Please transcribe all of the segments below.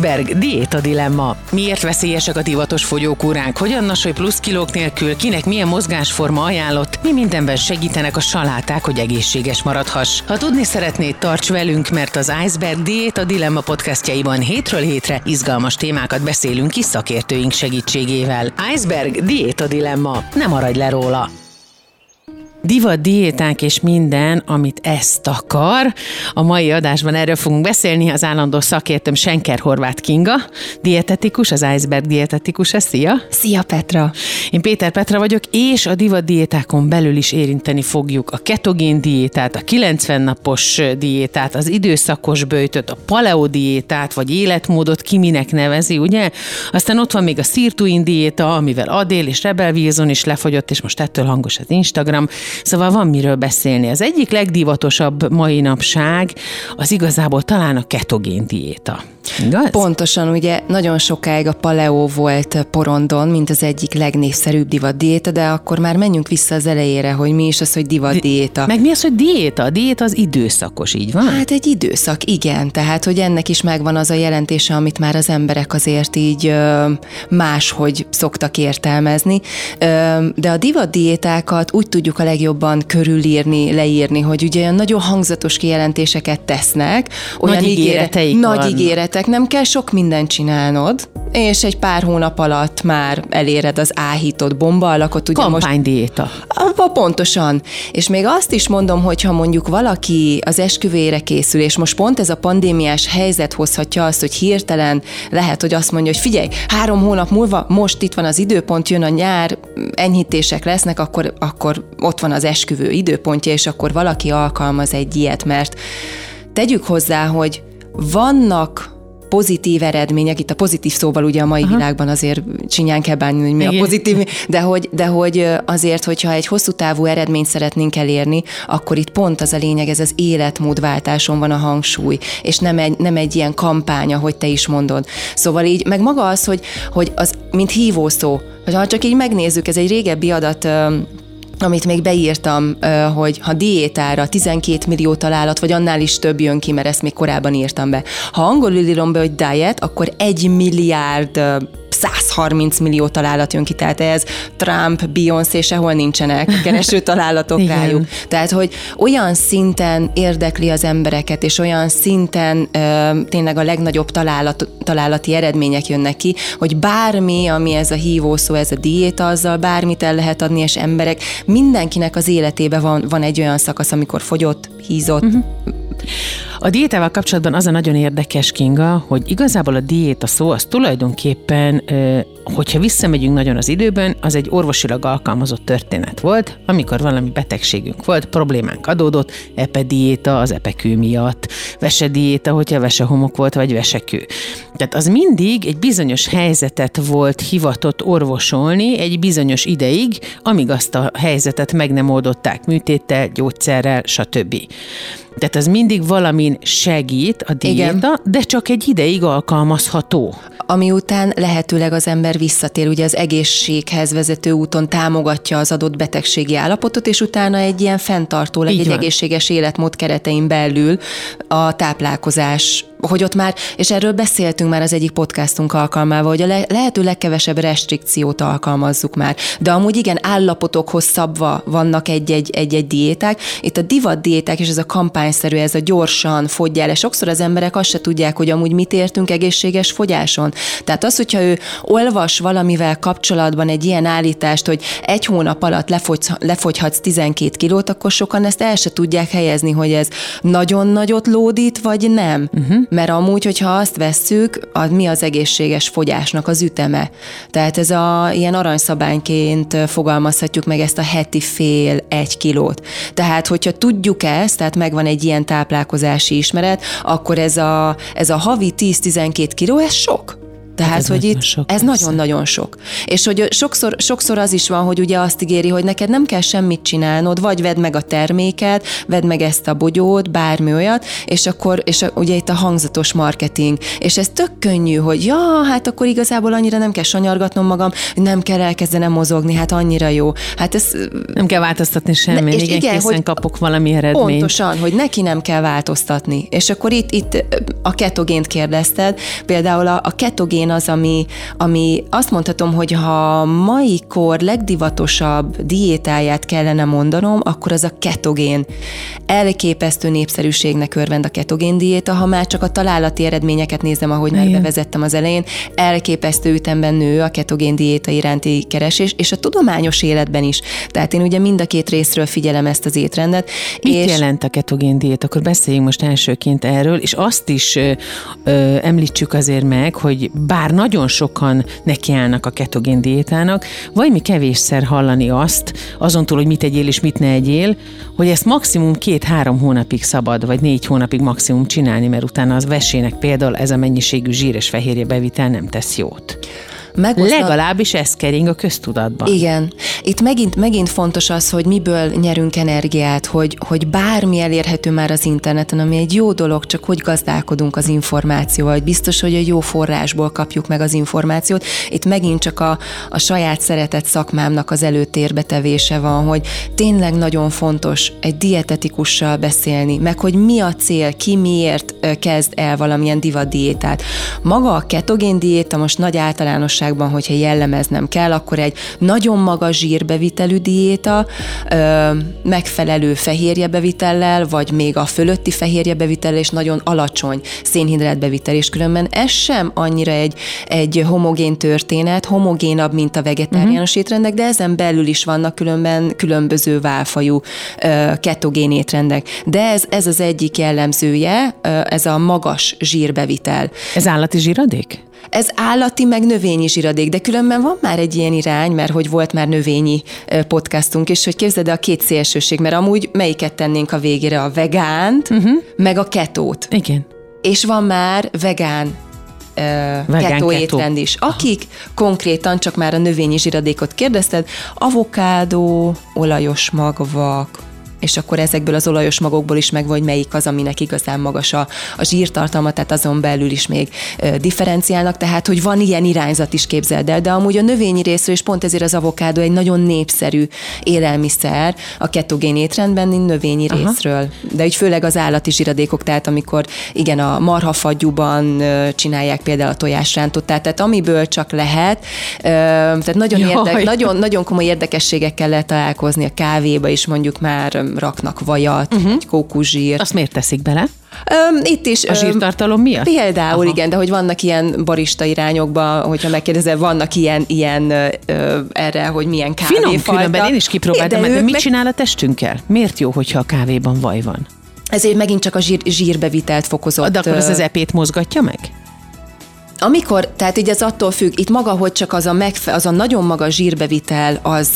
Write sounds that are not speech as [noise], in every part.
Iceberg diéta dilemma. Miért veszélyesek a divatos fogyókúránk? Hogyan nasolj plusz kilók nélkül? Kinek milyen mozgásforma ajánlott? Mi mindenben segítenek a saláták, hogy egészséges maradhass? Ha tudni szeretnéd, tarts velünk, mert az Iceberg diéta dilemma podcastjaiban hétről hétre izgalmas témákat beszélünk ki szakértőink segítségével. Iceberg diéta dilemma. Nem maradj le róla! Divat, diéták és minden, amit ezt akar. A mai adásban erről fogunk beszélni. Az állandó szakértőm Senker Horváth Kinga, dietetikus, az Iceberg dietetikus. Szia! Szia Petra! Én Péter Petra vagyok, és a divat diétákon belül is érinteni fogjuk a ketogén diétát, a 90 napos diétát, az időszakos bőjtöt, a paleo diétát, vagy életmódot, ki minek nevezi, ugye? Aztán ott van még a szirtuin diéta, amivel Adél és Rebel Wilson is lefogyott, és most ettől hangos az Instagram. Szóval van miről beszélni. Az egyik legdivatosabb mai napság az igazából talán a ketogén diéta. Igaz? Pontosan, ugye nagyon sokáig a paleo volt porondon, mint az egyik legnépszerűbb divat diéta, de akkor már menjünk vissza az elejére, hogy mi is az, hogy divat diéta. Meg mi az, hogy diéta? A diéta az időszakos, így van? Hát egy időszak, igen. Tehát, hogy ennek is megvan az a jelentése, amit már az emberek azért így máshogy szoktak értelmezni. De a divat diétákat úgy tudjuk a legjobban körülírni, leírni, hogy ugye olyan nagyon hangzatos kijelentéseket tesznek, olyan nagy ígéreteik ígéret, Nagy ígéretek nem kell sok mindent csinálnod, és egy pár hónap alatt már eléred az áhított bomba alakot. Ugye Kampánydiéta. Most, pontosan. És még azt is mondom, hogy ha mondjuk valaki az esküvére készül, és most pont ez a pandémiás helyzet hozhatja azt, hogy hirtelen lehet, hogy azt mondja, hogy figyelj, három hónap múlva, most itt van az időpont, jön a nyár, enyhítések lesznek, akkor, akkor ott van az esküvő időpontja, és akkor valaki alkalmaz egy ilyet, mert tegyük hozzá, hogy vannak pozitív eredmények, itt a pozitív szóval ugye a mai Aha. világban azért csinyán kell bánni, hogy mi Igen. a pozitív, de hogy, de hogy azért, hogyha egy hosszú távú eredményt szeretnénk elérni, akkor itt pont az a lényeg, ez az életmódváltáson van a hangsúly, és nem egy, nem egy ilyen kampány, ahogy te is mondod. Szóval így, meg maga az, hogy, hogy az, mint hívószó, ha csak így megnézzük, ez egy régebbi adat amit még beírtam, hogy ha diétára 12 millió találat, vagy annál is több jön ki, mert ezt még korábban írtam be. Ha angolul írom be, hogy diet, akkor egy milliárd 130 millió találat jön ki, tehát ez Trump, Beyoncé sehol nincsenek [laughs] kereső találatok rájuk. Tehát, hogy olyan szinten érdekli az embereket, és olyan szinten ö, tényleg a legnagyobb találat, találati eredmények jönnek ki, hogy bármi, ami ez a hívószó, ez a diéta, azzal bármit el lehet adni, és emberek, mindenkinek az életében van, van egy olyan szakasz, amikor fogyott, hízott, uh-huh a diétával kapcsolatban az a nagyon érdekes, Kinga, hogy igazából a diéta szó az tulajdonképpen, hogyha visszamegyünk nagyon az időben, az egy orvosilag alkalmazott történet volt, amikor valami betegségünk volt, problémánk adódott, epediéta az epekő miatt, vesediéta, hogyha vesehomok volt, vagy vesekő. Tehát az mindig egy bizonyos helyzetet volt hivatott orvosolni egy bizonyos ideig, amíg azt a helyzetet meg nem oldották műtéttel, gyógyszerrel, stb. Tehát az mindig valamin segít a diéta, Igen. de csak egy ideig alkalmazható ami után lehetőleg az ember visszatér, ugye az egészséghez vezető úton támogatja az adott betegségi állapotot, és utána egy ilyen fenntartólag, egy van. egészséges életmód keretein belül a táplálkozás hogy ott már, és erről beszéltünk már az egyik podcastunk alkalmával, hogy a le, lehető legkevesebb restrikciót alkalmazzuk már. De amúgy igen, állapotokhoz szabva vannak egy-egy, egy-egy diéták. Itt a divat diéták és ez a kampányszerű, ez a gyorsan fogyjál, sokszor az emberek azt se tudják, hogy amúgy mit értünk egészséges fogyáson. Tehát az, hogyha ő olvas valamivel kapcsolatban egy ilyen állítást, hogy egy hónap alatt lefogy, lefogyhatsz 12 kilót, akkor sokan ezt el se tudják helyezni, hogy ez nagyon nagyot lódít, vagy nem. Uh-huh. Mert amúgy, hogyha azt vesszük, az mi az egészséges fogyásnak az üteme. Tehát ez a ilyen aranyszabányként fogalmazhatjuk meg ezt a heti fél egy kilót. Tehát, hogyha tudjuk ezt, tehát megvan egy ilyen táplálkozási ismeret, akkor ez a, ez a havi 10-12 kiló, ez sok. Tehát, ez hogy itt sok, ez nagyon-nagyon sok. És hogy sokszor, sokszor az is van, hogy ugye azt ígéri, hogy neked nem kell semmit csinálnod, vagy vedd meg a terméket, vedd meg ezt a bogyót, bármi olyat, és akkor, és ugye itt a hangzatos marketing. És ez tök könnyű, hogy ja, hát akkor igazából annyira nem kell sanyargatnom magam, nem kell elkezdenem mozogni, hát annyira jó. Hát ez Nem kell változtatni semmi, Ne- és igen, igen, hogy- kapok valami eredményt. Pontosan, hogy neki nem kell változtatni. És akkor itt, itt a ketogént kérdezted. Például a, a ketogén az, ami, ami azt mondhatom, hogy ha mai kor legdivatosabb diétáját kellene mondanom, akkor az a ketogén. Elképesztő népszerűségnek örvend a ketogén diéta, ha már csak a találati eredményeket nézem, ahogy már Igen. bevezettem az elején, elképesztő ütemben nő a ketogén diéta iránti keresés, és a tudományos életben is. Tehát én ugye mind a két részről figyelem ezt az étrendet. Mit és jelent a ketogén diét? Akkor beszéljünk most elsőként erről, és azt is ö, ö, említsük azért meg, hogy bár nagyon sokan nekiállnak a ketogén diétának, vagy mi kevésszer hallani azt, azon túl, hogy mit egyél és mit ne egyél, hogy ezt maximum két-három hónapig szabad, vagy négy hónapig maximum csinálni, mert utána az vesének például ez a mennyiségű zsír és fehérje bevitel nem tesz jót. Megosznak- Legalábbis ez kering a köztudatban. Igen. Itt megint, megint fontos az, hogy miből nyerünk energiát, hogy, hogy bármi elérhető már az interneten, ami egy jó dolog, csak hogy gazdálkodunk az információval, hogy biztos, hogy a jó forrásból kapjuk meg az információt. Itt megint csak a, a saját szeretett szakmámnak az előtérbe tevése van, hogy tényleg nagyon fontos egy dietetikussal beszélni, meg hogy mi a cél, ki miért kezd el valamilyen divatdiétát. Maga a ketogén diéta most nagy általánosságban, hogyha jellemeznem kell, akkor egy nagyon magas zsírbevitelű diéta, ö, megfelelő fehérjebevitellel, vagy még a fölötti fehérjebevitellel, és nagyon alacsony szénhidrátbevitel, és különben ez sem annyira egy, egy homogén történet, homogénabb, mint a vegetáriánus étrendek, de ezen belül is vannak különben különböző válfajú ö, ketogén étrendek. De ez, ez az egyik jellemzője, ö, ez a magas zsírbevitel. Ez állati zsíradék? Ez állati, meg növényi zsiradék, de különben van már egy ilyen irány, mert hogy volt már növényi podcastunk is, hogy képzeld el a két szélsőség, mert amúgy melyiket tennénk a végére, a vegánt, uh-huh. meg a ketót. Igen. És van már vegán keto. étrend is, akik konkrétan csak már a növényi zsiradékot kérdezted, avokádó, olajos magvak, és akkor ezekből az olajos magokból is meg vagy melyik az, aminek igazán magas a, a zsírtartalma, tehát azon belül is még ö, differenciálnak, tehát hogy van ilyen irányzat is képzeld el, de amúgy a növényi részről, és pont ezért az avokádó egy nagyon népszerű élelmiszer a ketogén étrendben, növényi Aha. részről. De úgy főleg az állati zsiradékok, tehát amikor igen, a marhafagyúban csinálják például a tojásrántottát, tehát amiből csak lehet, ö, tehát nagyon, Jaj. érdek, nagyon, nagyon komoly érdekességekkel lehet találkozni a kávéba is, mondjuk már raknak vajat, uh-huh. egy kókuszsírt. Azt miért teszik bele? Öm, itt is. A zsírtartalom miatt? Például Aha. igen, de hogy vannak ilyen barista irányokban, hogyha megkérdezel, vannak ilyen, ilyen ö, erre, hogy milyen kávéfajta. Finom különben, én is kipróbáltam, de, de mit meg- csinál a testünkkel? Miért jó, hogyha a kávéban vaj van? Ezért megint csak a zsír, zsírbevitelt fokozott. De akkor ö, az epét mozgatja meg? Amikor, tehát így ez attól függ, itt maga, hogy csak az a, megfe, az a nagyon magas zsírbevitel, az,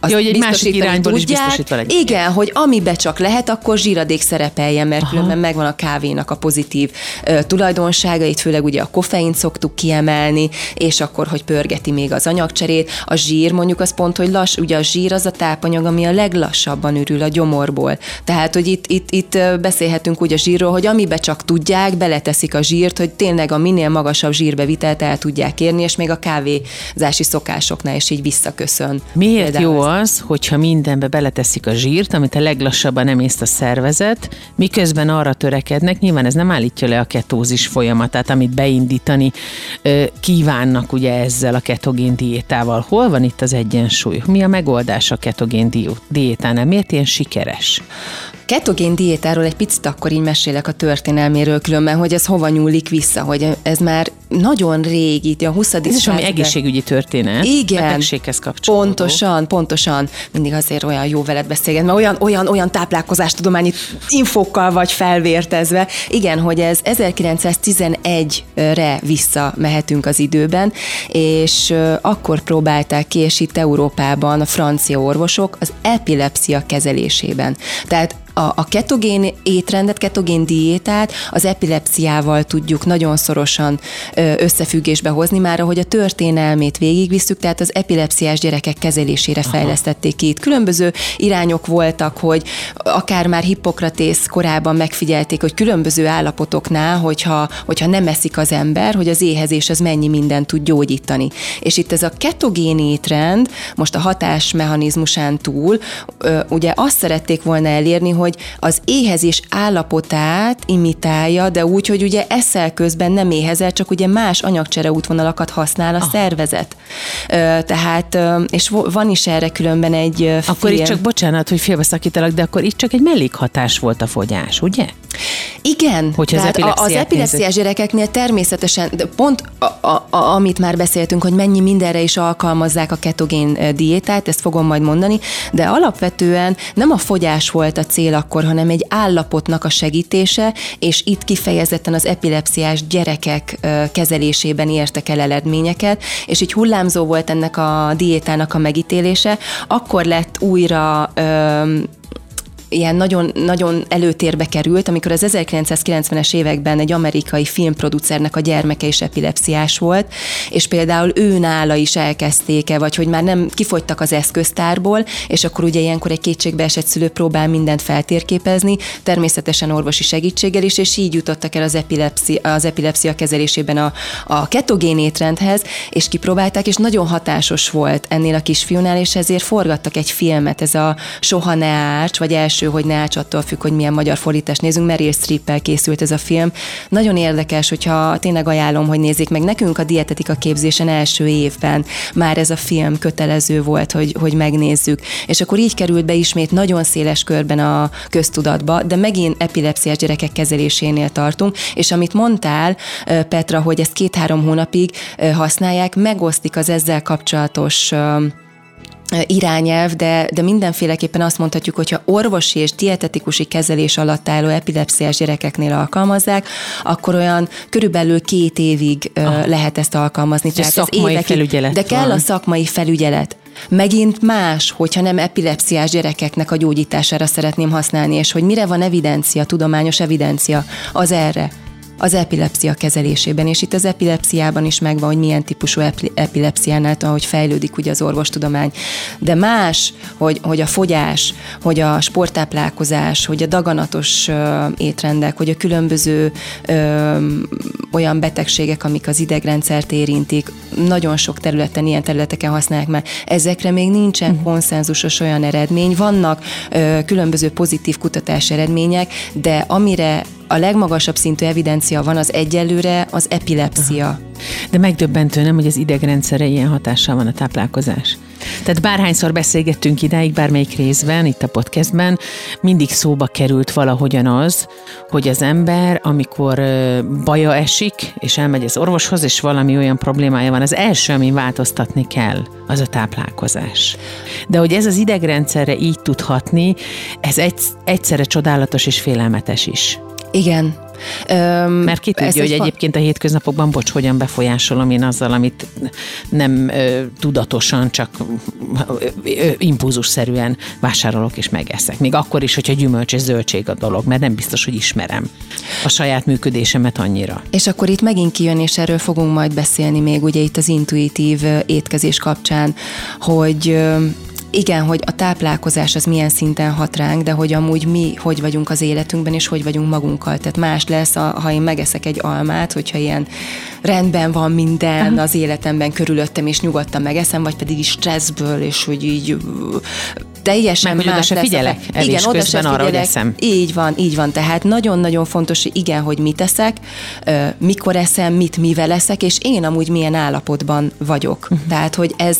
az Jó, hogy egy másik irányból is tudják. biztosít vele. Igen, hogy amibe csak lehet, akkor zsíradék szerepeljen, mert Aha. különben megvan a kávénak a pozitív ö, tulajdonságait, főleg ugye a koffeint szoktuk kiemelni, és akkor, hogy pörgeti még az anyagcserét. A zsír mondjuk az pont, hogy lass, ugye a zsír az a tápanyag, ami a leglassabban ürül a gyomorból. Tehát, hogy itt, itt, itt beszélhetünk úgy a zsírról, hogy amibe csak tudják, beleteszik a zsírt, hogy tényleg a minél magasabb zsírbevitelt el tudják érni, és még a kávézási szokásoknál is így visszaköszön. Miért Például jó az, hogyha mindenbe beleteszik a zsírt, amit a leglassabban emészt a szervezet, miközben arra törekednek, nyilván ez nem állítja le a ketózis folyamatát, amit beindítani kívánnak ugye ezzel a ketogén diétával. Hol van itt az egyensúly? Mi a megoldás a ketogén diétánál? Miért ilyen sikeres? Ketogén diétáról egy picit akkor így mesélek a történelméről különben, hogy ez hova nyúlik vissza, hogy ez már nagyon régi, itt a 20. Ez is században- egészségügyi történet. Igen. Betegséghez kapcsolódó. Pontosan, pontonsan. Mindig azért olyan jó veled beszélgetni, mert olyan, olyan, olyan táplálkozástudományi infókkal vagy felvértezve. Igen, hogy ez 1911-re visszamehetünk az időben, és akkor próbálták ki, és itt Európában a francia orvosok az epilepsia kezelésében. Tehát a, a ketogén étrendet, ketogén diétát az epilepsziával tudjuk nagyon szorosan ö, összefüggésbe hozni már, ahogy a történelmét végigvisszük, tehát az epilepsziás gyerekek kezelésére Aha. fejlesztették ki. Itt különböző irányok voltak, hogy akár már Hippokratész korábban megfigyelték, hogy különböző állapotoknál, hogyha, hogyha nem eszik az ember, hogy az éhezés az mennyi mindent tud gyógyítani. És itt ez a ketogén étrend, most a hatásmechanizmusán túl, ugye azt szerették volna elérni, hogy az éhezés állapotát imitálja, de úgy, hogy ugye eszel közben nem éhezel, csak ugye más anyagcsere útvonalakat használ a ah. szervezet. Tehát, és van is erre különben egy Akkor film. itt csak, bocsánat, hogy félbeszakítalak, de akkor itt csak egy mellékhatás volt a fogyás, ugye? Igen, Hogyha tehát az, az epilepsziás gyerekeknél természetesen, de pont a, a, a, amit már beszéltünk, hogy mennyi mindenre is alkalmazzák a ketogén diétát, ezt fogom majd mondani, de alapvetően nem a fogyás volt a cél akkor, hanem egy állapotnak a segítése, és itt kifejezetten az epilepsziás gyerekek kezelésében értek el eredményeket, és így hullámzó volt ennek a diétának a megítélése, akkor lett újra ilyen nagyon, nagyon előtérbe került, amikor az 1990-es években egy amerikai filmproducernek a gyermeke is epilepsziás volt, és például ő nála is elkezdték-e, vagy hogy már nem kifogytak az eszköztárból, és akkor ugye ilyenkor egy kétségbe esett szülő próbál mindent feltérképezni, természetesen orvosi segítséggel is, és így jutottak el az epilepszia, az epilepszia kezelésében a, a ketogén étrendhez, és kipróbálták, és nagyon hatásos volt ennél a kisfiúnál, és ezért forgattak egy filmet, ez a Soha ne árts, vagy első első, hogy ne ács attól függ, hogy milyen magyar fordítást nézünk. Meryl streep készült ez a film. Nagyon érdekes, hogyha tényleg ajánlom, hogy nézzék meg. Nekünk a dietetika képzésen első évben már ez a film kötelező volt, hogy, hogy megnézzük. És akkor így került be ismét nagyon széles körben a köztudatba, de megint epilepsziás gyerekek kezelésénél tartunk, és amit mondtál, Petra, hogy ezt két-három hónapig használják, megosztik az ezzel kapcsolatos irányelv, de, de mindenféleképpen azt mondhatjuk, hogyha orvosi és dietetikusi kezelés alatt álló epilepsziás gyerekeknél alkalmazzák, akkor olyan körülbelül két évig ah. lehet ezt alkalmazni. És Tehát szakmai évekig, felügyelet De kell van. a szakmai felügyelet. Megint más, hogyha nem epilepsziás gyerekeknek a gyógyítására szeretném használni, és hogy mire van evidencia, tudományos evidencia, az erre az epilepsia kezelésében, és itt az epilepsziában is megvan, hogy milyen típusú epilepsziánál, ahogy fejlődik ugye az orvostudomány. De más, hogy, hogy a fogyás, hogy a sporttáplálkozás, hogy a daganatos ö, étrendek, hogy a különböző ö, olyan betegségek, amik az idegrendszert érintik, nagyon sok területen, ilyen területeken használják már. Ezekre még nincsen uh-huh. konszenzusos olyan eredmény. Vannak ö, különböző pozitív kutatási eredmények, de amire a legmagasabb szintű evidencia van az egyelőre az epilepsia. De megdöbbentő nem, hogy az idegrendszere ilyen hatással van a táplálkozás. Tehát bárhányszor beszélgettünk idáig, bármelyik részben, itt a podcastben, mindig szóba került valahogyan az, hogy az ember, amikor baja esik, és elmegy az orvoshoz, és valami olyan problémája van, az első, ami változtatni kell, az a táplálkozás. De hogy ez az idegrendszerre így tudhatni, ez egy, egyszerre csodálatos és félelmetes is. Igen. Öm, Mert ki tudja, hogy egyébként a hétköznapokban, bocs, hogyan befolyásolom én azzal, amit nem ö, tudatosan, csak impulzusszerűen vásárolok és megeszek. Még akkor is, hogyha gyümölcs és zöldség a dolog, mert nem biztos, hogy ismerem a saját működésemet annyira. És akkor itt megint kijön, és erről fogunk majd beszélni még ugye itt az intuitív étkezés kapcsán, hogy igen, hogy a táplálkozás az milyen szinten hat ránk, de hogy amúgy mi hogy vagyunk az életünkben, és hogy vagyunk magunkkal. Tehát más lesz, ha én megeszek egy almát, hogyha ilyen rendben van minden az életemben körülöttem, és nyugodtan megeszem, vagy pedig is stresszből, és hogy így teljesen Meg, hogy oda se figyelek, a... igen, oda se arra, figyelek. eszem. Így van, így van. Tehát nagyon-nagyon fontos, hogy igen, hogy mit eszek, mikor eszem, mit mivel eszek, és én amúgy milyen állapotban vagyok. Uh-huh. Tehát, hogy ez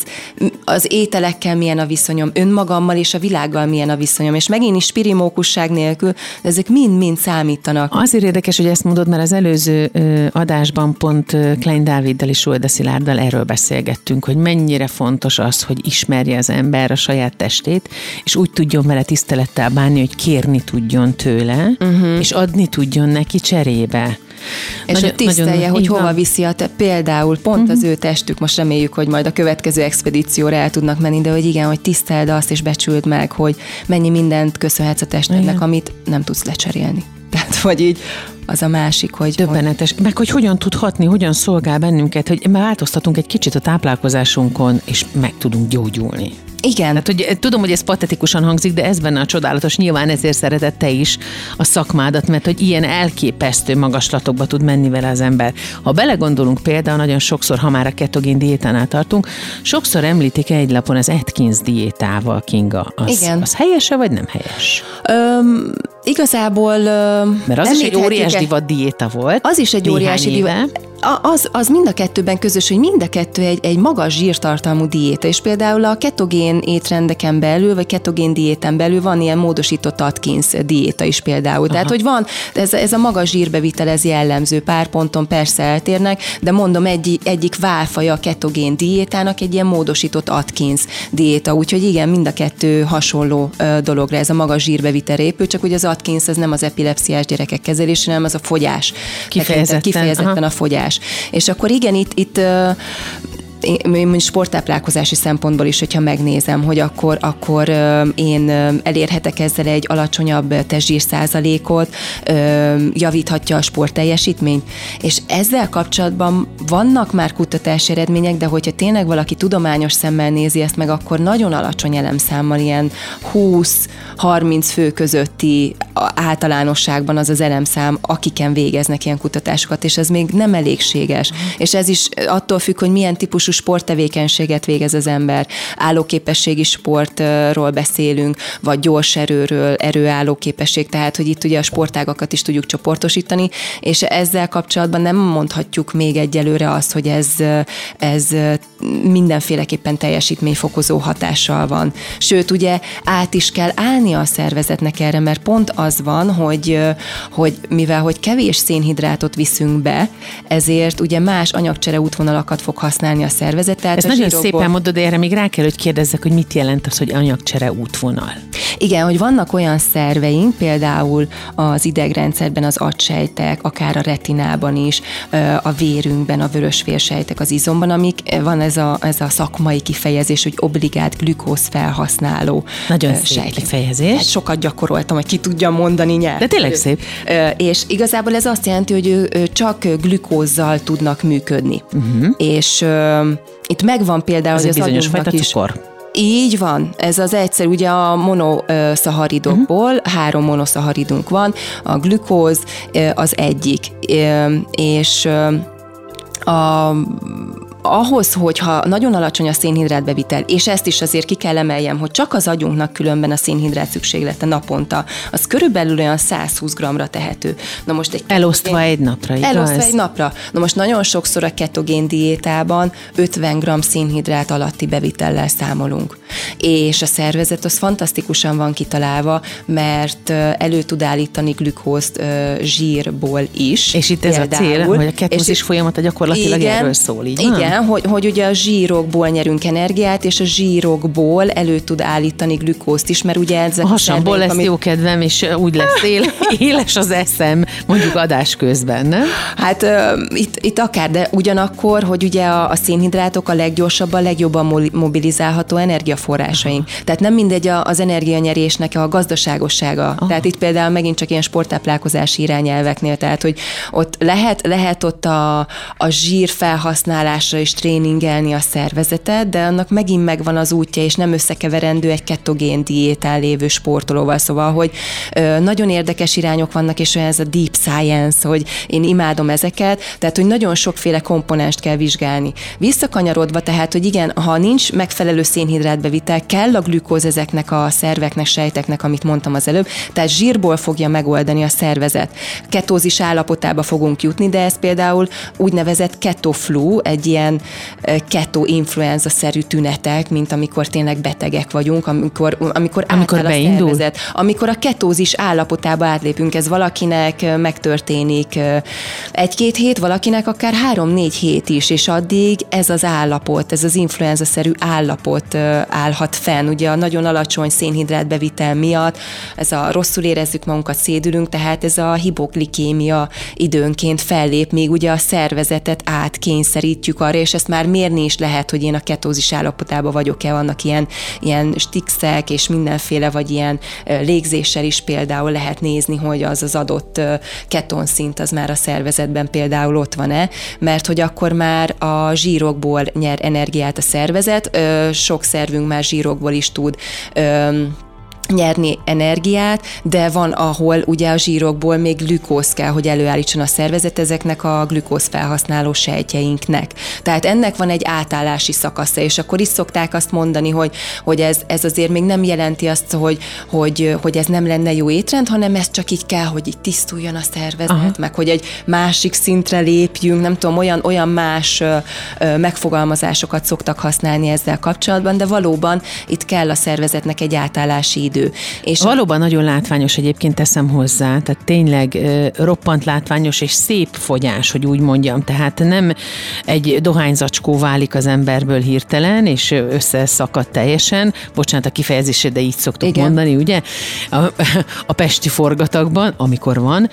az ételekkel milyen a viszonyom, önmagammal és a világgal milyen a viszonyom, és megint is spirimókusság nélkül, de ezek mind-mind számítanak. Azért érdekes, hogy ezt mondod, mert az előző adásban pont Klein Dáviddal és Ulda Szilárddal erről beszélgettünk, hogy mennyire fontos az, hogy ismerje az ember a saját testét, és úgy tudjon vele tisztelettel bánni, hogy kérni tudjon tőle, uh-huh. és adni tudjon neki cserébe. És nagyon, hogy tisztelje, nagyon, hogy hova van. viszi a te, például pont uh-huh. az ő testük, most reméljük, hogy majd a következő expedícióra el tudnak menni, de hogy igen, hogy tiszteld azt és becsüld meg, hogy mennyi mindent köszönhetsz a testednek, igen. amit nem tudsz lecserélni. [laughs] Tehát, vagy így az a másik, hogy... Döbbenetes. Meg hogy hogyan tud hatni, hogyan szolgál bennünket, hogy változtatunk egy kicsit a táplálkozásunkon, és meg tudunk gyógyulni. Igen. Hát, hogy eh, tudom, hogy ez patetikusan hangzik, de ez benne a csodálatos. Nyilván ezért szeretett te is a szakmádat, mert hogy ilyen elképesztő magaslatokba tud menni vele az ember. Ha belegondolunk például, nagyon sokszor, ha már a ketogén diétánál tartunk, sokszor említik egy lapon az Atkins diétával, Kinga. Az, Igen. Az helyese vagy nem helyes? Öm, igazából... Mert az is egy óriás divat diéta volt. Az is egy óriási divat az, az mind a kettőben közös, hogy mind a kettő egy, egy magas zsírtartalmú diéta, és például a ketogén étrendeken belül, vagy ketogén diéten belül van ilyen módosított Atkins diéta is például. Aha. Tehát, hogy van, ez, ez a magas zsírbevitel, ez jellemző, pár ponton persze eltérnek, de mondom, egy, egyik válfaja a ketogén diétának egy ilyen módosított Atkins diéta, úgyhogy igen, mind a kettő hasonló dologra, ez a magas zsírbevitel épül, csak ugye az Atkins ez nem az epilepsziás gyerekek kezelése, hanem az a fogyás. Kifejezetten, kifejezetten a fogyás. És akkor igen, itt, itt én sporttáplálkozási szempontból is, hogyha megnézem, hogy akkor, akkor én elérhetek ezzel egy alacsonyabb testzsír százalékot, javíthatja a sport teljesítményt. És ezzel kapcsolatban vannak már kutatási eredmények, de hogyha tényleg valaki tudományos szemmel nézi ezt meg, akkor nagyon alacsony elemszámmal, ilyen 20-30 fő közötti általánosságban az az elemszám, akiken végeznek ilyen kutatásokat, és ez még nem elégséges. Uh-huh. És ez is attól függ, hogy milyen típusú sporttevékenységet végez az ember. Állóképességi sportról beszélünk, vagy gyors erőről, erőállóképesség, tehát hogy itt ugye a sportágakat is tudjuk csoportosítani, és ezzel kapcsolatban nem mondhatjuk még egyelőre azt, hogy ez, ez mindenféleképpen teljesítményfokozó hatással van. Sőt, ugye át is kell állni a szervezetnek erre, mert pont az van, hogy, hogy mivel hogy kevés szénhidrátot viszünk be, ezért ugye más anyagcsere útvonalakat fog használni a szervezet. Tehát Ez nagyon zsírokból... szépen mondod, erre még rá kell, hogy kérdezzek, hogy mit jelent az, hogy anyagcsere útvonal. Igen, hogy vannak olyan szerveink, például az idegrendszerben az agysejtek, akár a retinában is, a vérünkben, a vörös vérsejtek, az izomban, amik van ez a, ez a szakmai kifejezés, hogy obligát glükóz felhasználó Nagyon szép sejtek. kifejezés. Hát sokat gyakoroltam, hogy ki tudja mondani nyelv. De tényleg szép. És igazából ez azt jelenti, hogy ő csak glükózzal tudnak működni. Uh-huh. És itt megvan például, ez hogy az bizonyos fajta is, cukor. Így van, ez az egyszer ugye a monoszaharidokból, uh-huh. három monoszaharidunk van, a glükóz az egyik, és a ahhoz, hogyha nagyon alacsony a szénhidrátbevitel, és ezt is azért ki kell emeljem, hogy csak az agyunknak különben a szénhidrát szükséglete naponta, az körülbelül olyan 120 g-ra tehető. Na most egy Elosztva egy napra, igaz? Elosztva egy napra. Na most nagyon sokszor a ketogén diétában 50 g szénhidrát alatti bevitellel számolunk. És a szervezet az fantasztikusan van kitalálva, mert elő tud állítani glükózt zsírból is. És itt ez például. a cél, hogy a ketózis folyamata gyakorlatilag igen, erről szól, így Igen, van? hogy, hogy ugye a zsírokból nyerünk energiát, és a zsírokból elő tud állítani glükózt is, mert ugye ezek a hasamból lesz amit... jó kedvem, és úgy lesz él, [laughs] éles az eszem, mondjuk adás közben, nem? Hát uh, itt, itt akár, de ugyanakkor, hogy ugye a, a szénhidrátok a leggyorsabban, legjobban mobilizálható energiaforrásaink. Aha. Tehát nem mindegy az energianyerésnek a gazdaságossága. Aha. Tehát itt például megint csak ilyen sporttáplálkozási irányelveknél, tehát hogy ott lehet, lehet ott a, a zsír felhasználásra is tréningelni a szervezetet, de annak megint megvan az útja, és nem összekeverendő egy ketogén diétán lévő sportolóval. Szóval, hogy nagyon érdekes irányok vannak, és olyan ez a deep science, hogy én imádom ezeket, tehát, hogy nagyon sokféle komponenst kell vizsgálni. Visszakanyarodva, tehát, hogy igen, ha nincs megfelelő szénhidrátbevitel, kell a glükóz ezeknek a szerveknek, sejteknek, amit mondtam az előbb, tehát zsírból fogja megoldani a szervezet. Ketózis állapotába fogunk jutni, de ez például úgynevezett ketoflu, egy ilyen keto-influenza-szerű tünetek, mint amikor tényleg betegek vagyunk, amikor, amikor, amikor beindul. a szervezet, amikor a ketózis állapotába átlépünk, ez valakinek megtörténik egy-két hét, valakinek akár három-négy hét is, és addig ez az állapot, ez az influenza-szerű állapot áll állhat fenn, ugye a nagyon alacsony szénhidrátbevitel miatt, ez a rosszul érezzük magunkat, szédülünk, tehát ez a hipoglikémia időnként fellép, még ugye a szervezetet átkényszerítjük arra, és ezt már mérni is lehet, hogy én a ketózis állapotában vagyok-e, vannak ilyen, ilyen stixek és mindenféle, vagy ilyen légzéssel is például lehet nézni, hogy az az adott ketonszint az már a szervezetben például ott van-e, mert hogy akkor már a zsírokból nyer energiát a szervezet, sok szervünk már zsírokból is tud nyerni energiát, de van, ahol ugye a zsírokból még glükóz kell, hogy előállítson a szervezet ezeknek a glükóz felhasználó sejtjeinknek. Tehát ennek van egy átállási szakasza, és akkor is szokták azt mondani, hogy, hogy ez, ez azért még nem jelenti azt, hogy, hogy, hogy ez nem lenne jó étrend, hanem ez csak így kell, hogy így tisztuljon a szervezet, Aha. meg hogy egy másik szintre lépjünk, nem tudom, olyan, olyan más ö, ö, megfogalmazásokat szoktak használni ezzel kapcsolatban, de valóban itt kell a szervezetnek egy átállási idő. És Valóban nagyon látványos egyébként teszem hozzá, tehát tényleg roppant látványos és szép fogyás, hogy úgy mondjam. Tehát nem egy dohányzacskó válik az emberből hirtelen, és összeszakad teljesen. Bocsánat a kifejezésre, de így szoktuk Igen. mondani, ugye? A, a pesti forgatagban, amikor van.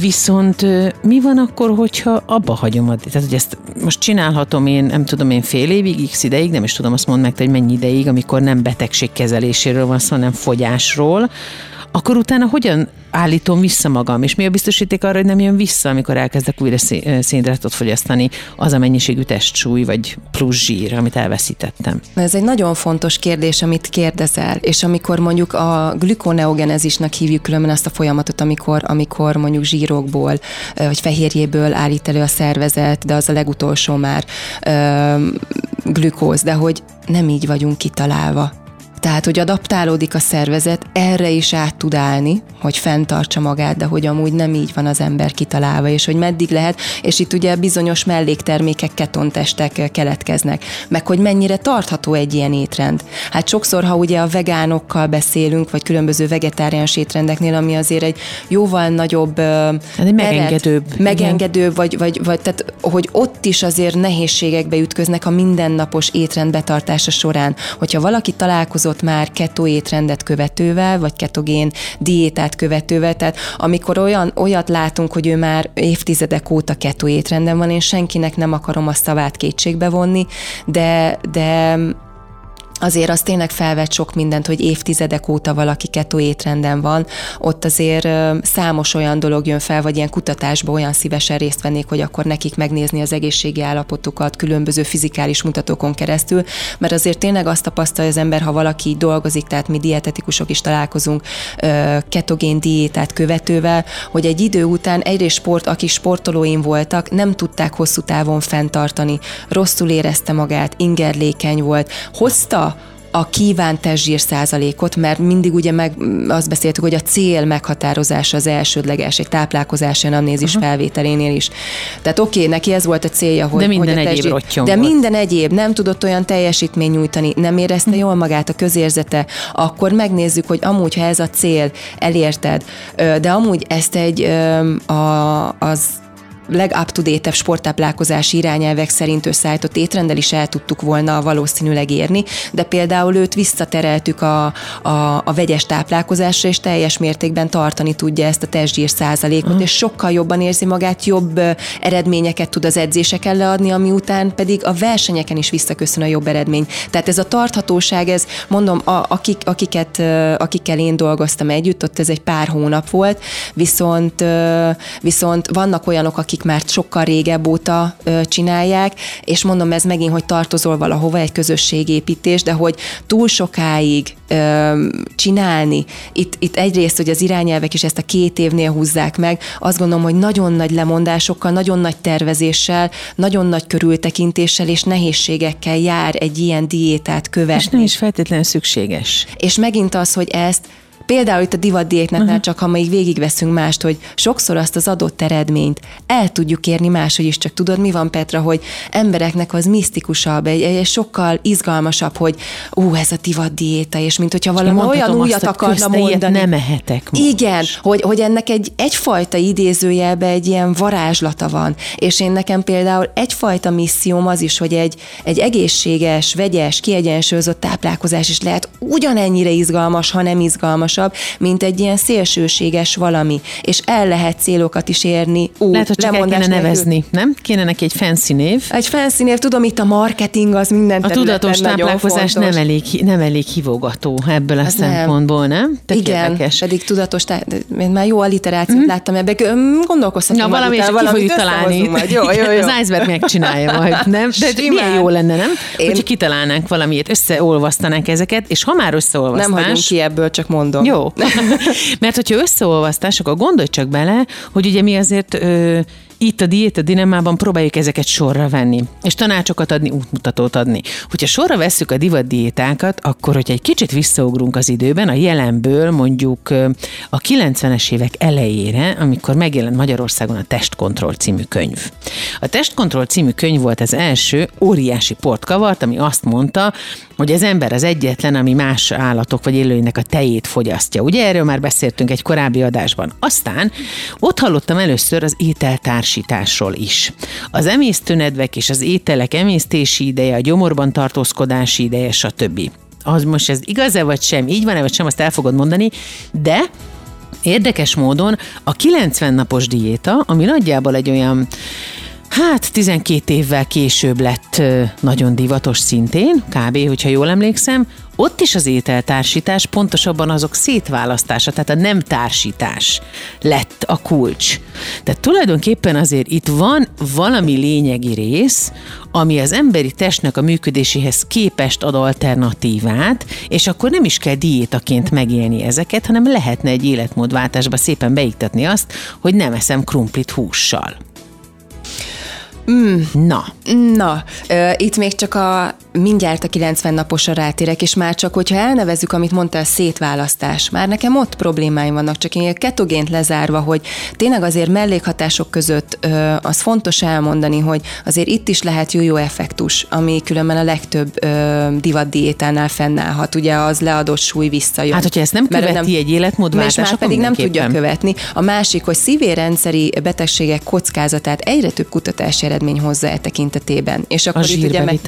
Viszont mi van akkor, hogyha abba hagyom? Tehát, hogy ezt most csinálhatom én, nem tudom én fél évig, x ideig, nem is tudom azt mondani meg, hogy mennyi ideig, amikor nem betegség kezeléséről van szó, hanem fogyásról, akkor utána hogyan állítom vissza magam, és mi a biztosíték arra, hogy nem jön vissza, amikor elkezdek újra szénhidrátot fogyasztani, az a mennyiségű testsúly, vagy plusz zsír, amit elveszítettem? Ez egy nagyon fontos kérdés, amit kérdezel, és amikor mondjuk a glükoneogenezisnak hívjuk különben azt a folyamatot, amikor, amikor mondjuk zsírokból, vagy fehérjéből állít elő a szervezet, de az a legutolsó már glükóz, de hogy nem így vagyunk kitalálva tehát, hogy adaptálódik a szervezet, erre is át tud állni, hogy fenntartsa magát, de hogy amúgy nem így van az ember kitalálva, és hogy meddig lehet, és itt ugye bizonyos melléktermékek, ketontestek keletkeznek, meg hogy mennyire tartható egy ilyen étrend. Hát sokszor, ha ugye a vegánokkal beszélünk, vagy különböző vegetáriáns étrendeknél, ami azért egy jóval nagyobb hát egy megengedőbb. Megengedőbb, vagy, vagy, vagy tehát, hogy ott is azért nehézségekbe ütköznek a mindennapos étrend betartása során. Hogyha valaki találkozott dolgozott már keto étrendet követővel, vagy ketogén diétát követővel, tehát amikor olyan, olyat látunk, hogy ő már évtizedek óta keto étrenden van, én senkinek nem akarom a szavát kétségbe vonni, de, de azért az tényleg felvet sok mindent, hogy évtizedek óta valaki keto étrenden van, ott azért számos olyan dolog jön fel, vagy ilyen kutatásban olyan szívesen részt vennék, hogy akkor nekik megnézni az egészségi állapotukat különböző fizikális mutatókon keresztül, mert azért tényleg azt tapasztalja az ember, ha valaki dolgozik, tehát mi dietetikusok is találkozunk ketogén diétát követővel, hogy egy idő után egyrészt sport, akik sportolóim voltak, nem tudták hosszú távon fenntartani, rosszul érezte magát, ingerlékeny volt, hozta a kívánt testzsír százalékot, mert mindig ugye meg azt beszéltük, hogy a cél meghatározása az elsődleges, egy táplálkozási anamnézis uh-huh. felvételénél is. Tehát oké, okay, neki ez volt a célja, hogy... De minden hogy a egyéb De volt. minden egyéb, nem tudott olyan teljesítmény nyújtani, nem érezte uh-huh. jól magát a közérzete, akkor megnézzük, hogy amúgy, ha ez a cél, elérted, de amúgy ezt egy a, az legup-to-date sporttáplálkozási irányelvek szerint összeállított étrendel is el tudtuk volna valószínűleg érni, de például őt visszatereltük a, a, a vegyes táplálkozásra, és teljes mértékben tartani tudja ezt a testgyír százalékot, mm. és sokkal jobban érzi magát, jobb eredményeket tud az edzéseken leadni, ami után pedig a versenyeken is visszaköszön a jobb eredmény. Tehát ez a tarthatóság, ez mondom, a, akik, akiket, akikkel én dolgoztam együtt, ott ez egy pár hónap volt, viszont, viszont vannak olyanok, akik akik már sokkal régebb óta csinálják, és mondom, ez megint, hogy tartozol valahova, egy közösségépítés, de hogy túl sokáig csinálni, itt, itt egyrészt, hogy az irányelvek is ezt a két évnél húzzák meg, azt gondolom, hogy nagyon nagy lemondásokkal, nagyon nagy tervezéssel, nagyon nagy körültekintéssel és nehézségekkel jár egy ilyen diétát követni. És nem is feltétlenül szükséges. És megint az, hogy ezt Például itt a divatdiétnetnál uh-huh. csak, ha még végigveszünk mást, hogy sokszor azt az adott eredményt el tudjuk érni máshogy is, csak tudod, mi van Petra, hogy embereknek az misztikusabb, egy, egy sokkal izgalmasabb, hogy ú, ez a divatdiéta, és mint hogyha valami olyan újat akarna mondani. nem ehetek most. Igen, hogy, hogy ennek egy, egyfajta idézőjelbe egy ilyen varázslata van, és én nekem például egyfajta misszióm az is, hogy egy, egy egészséges, vegyes, kiegyensúlyozott táplálkozás is lehet ugyanennyire izgalmas, ha nem izgalmasabb, mint egy ilyen szélsőséges valami, és el lehet célokat is érni. Ú, lehet, hogy csak el kéne nevezni, nem? Kéne neki egy fancy név. Egy fancy név, tudom, itt a marketing az minden A tudatos táplálkozás nem elég, nem elég hívogató ebből a Ez szempontból, nem? nem? Tök Igen, érdekes. pedig tudatos, tá- én már jó alliterációt mm. láttam ebbe, gondolkozhatunk. Na, valami, ki fogjuk találni. Majd. Jó, jó, [laughs] jó. Az iceberg megcsinálja majd, nem? De [laughs] milyen jó lenne, nem? Én... Hogyha kitalálnánk valamiért, összeolvasztanánk ezeket, és ha már összeolvasztás... Nem hagyunk ki ebből, csak mondom. Jó. [laughs] Mert hogyha összeolvasztás, akkor gondolj csak bele, hogy ugye mi azért ö, itt a diéta dilemmában próbáljuk ezeket sorra venni, és tanácsokat adni, útmutatót adni. Hogyha sorra vesszük a divat diétákat, akkor, hogyha egy kicsit visszaugrunk az időben, a jelenből mondjuk a 90-es évek elejére, amikor megjelent Magyarországon a Testkontroll című könyv. A Testkontroll című könyv volt az első óriási portkavart, ami azt mondta, hogy az ember az egyetlen, ami más állatok vagy élőinek a tejét fogyasztja. Ugye erről már beszéltünk egy korábbi adásban. Aztán ott hallottam először az ételtársításról is. Az emésztőnedvek és az ételek emésztési ideje, a gyomorban tartózkodási ideje, stb. Az most ez igaz-e vagy sem, így van-e vagy sem, azt el fogod mondani, de Érdekes módon a 90 napos diéta, ami nagyjából egy olyan Hát 12 évvel később lett nagyon divatos szintén, kb. hogyha jól emlékszem, ott is az ételtársítás, pontosabban azok szétválasztása, tehát a nem társítás lett a kulcs. Tehát tulajdonképpen azért itt van valami lényegi rész, ami az emberi testnek a működéséhez képest ad alternatívát, és akkor nem is kell diétaként megélni ezeket, hanem lehetne egy életmódváltásba szépen beiktatni azt, hogy nem eszem krumplit hússal. Mm. Na. Na, itt még csak a mindjárt a 90 naposra rátérek, és már csak, hogyha elnevezzük, amit mondtál, szétválasztás, már nekem ott problémáim vannak, csak én a ketogént lezárva, hogy tényleg azért mellékhatások között az fontos elmondani, hogy azért itt is lehet jó-jó effektus, ami különben a legtöbb divat diétánál fennállhat, ugye az leadott súly visszajön. Hát, hogyha ezt nem követi nem, egy életmódváltás, és már pedig nem tudja követni. A másik, hogy szívérendszeri betegségek kockázatát egyre több kutatási eredmény hozza e tekintetében. És akkor a itt ugye meg?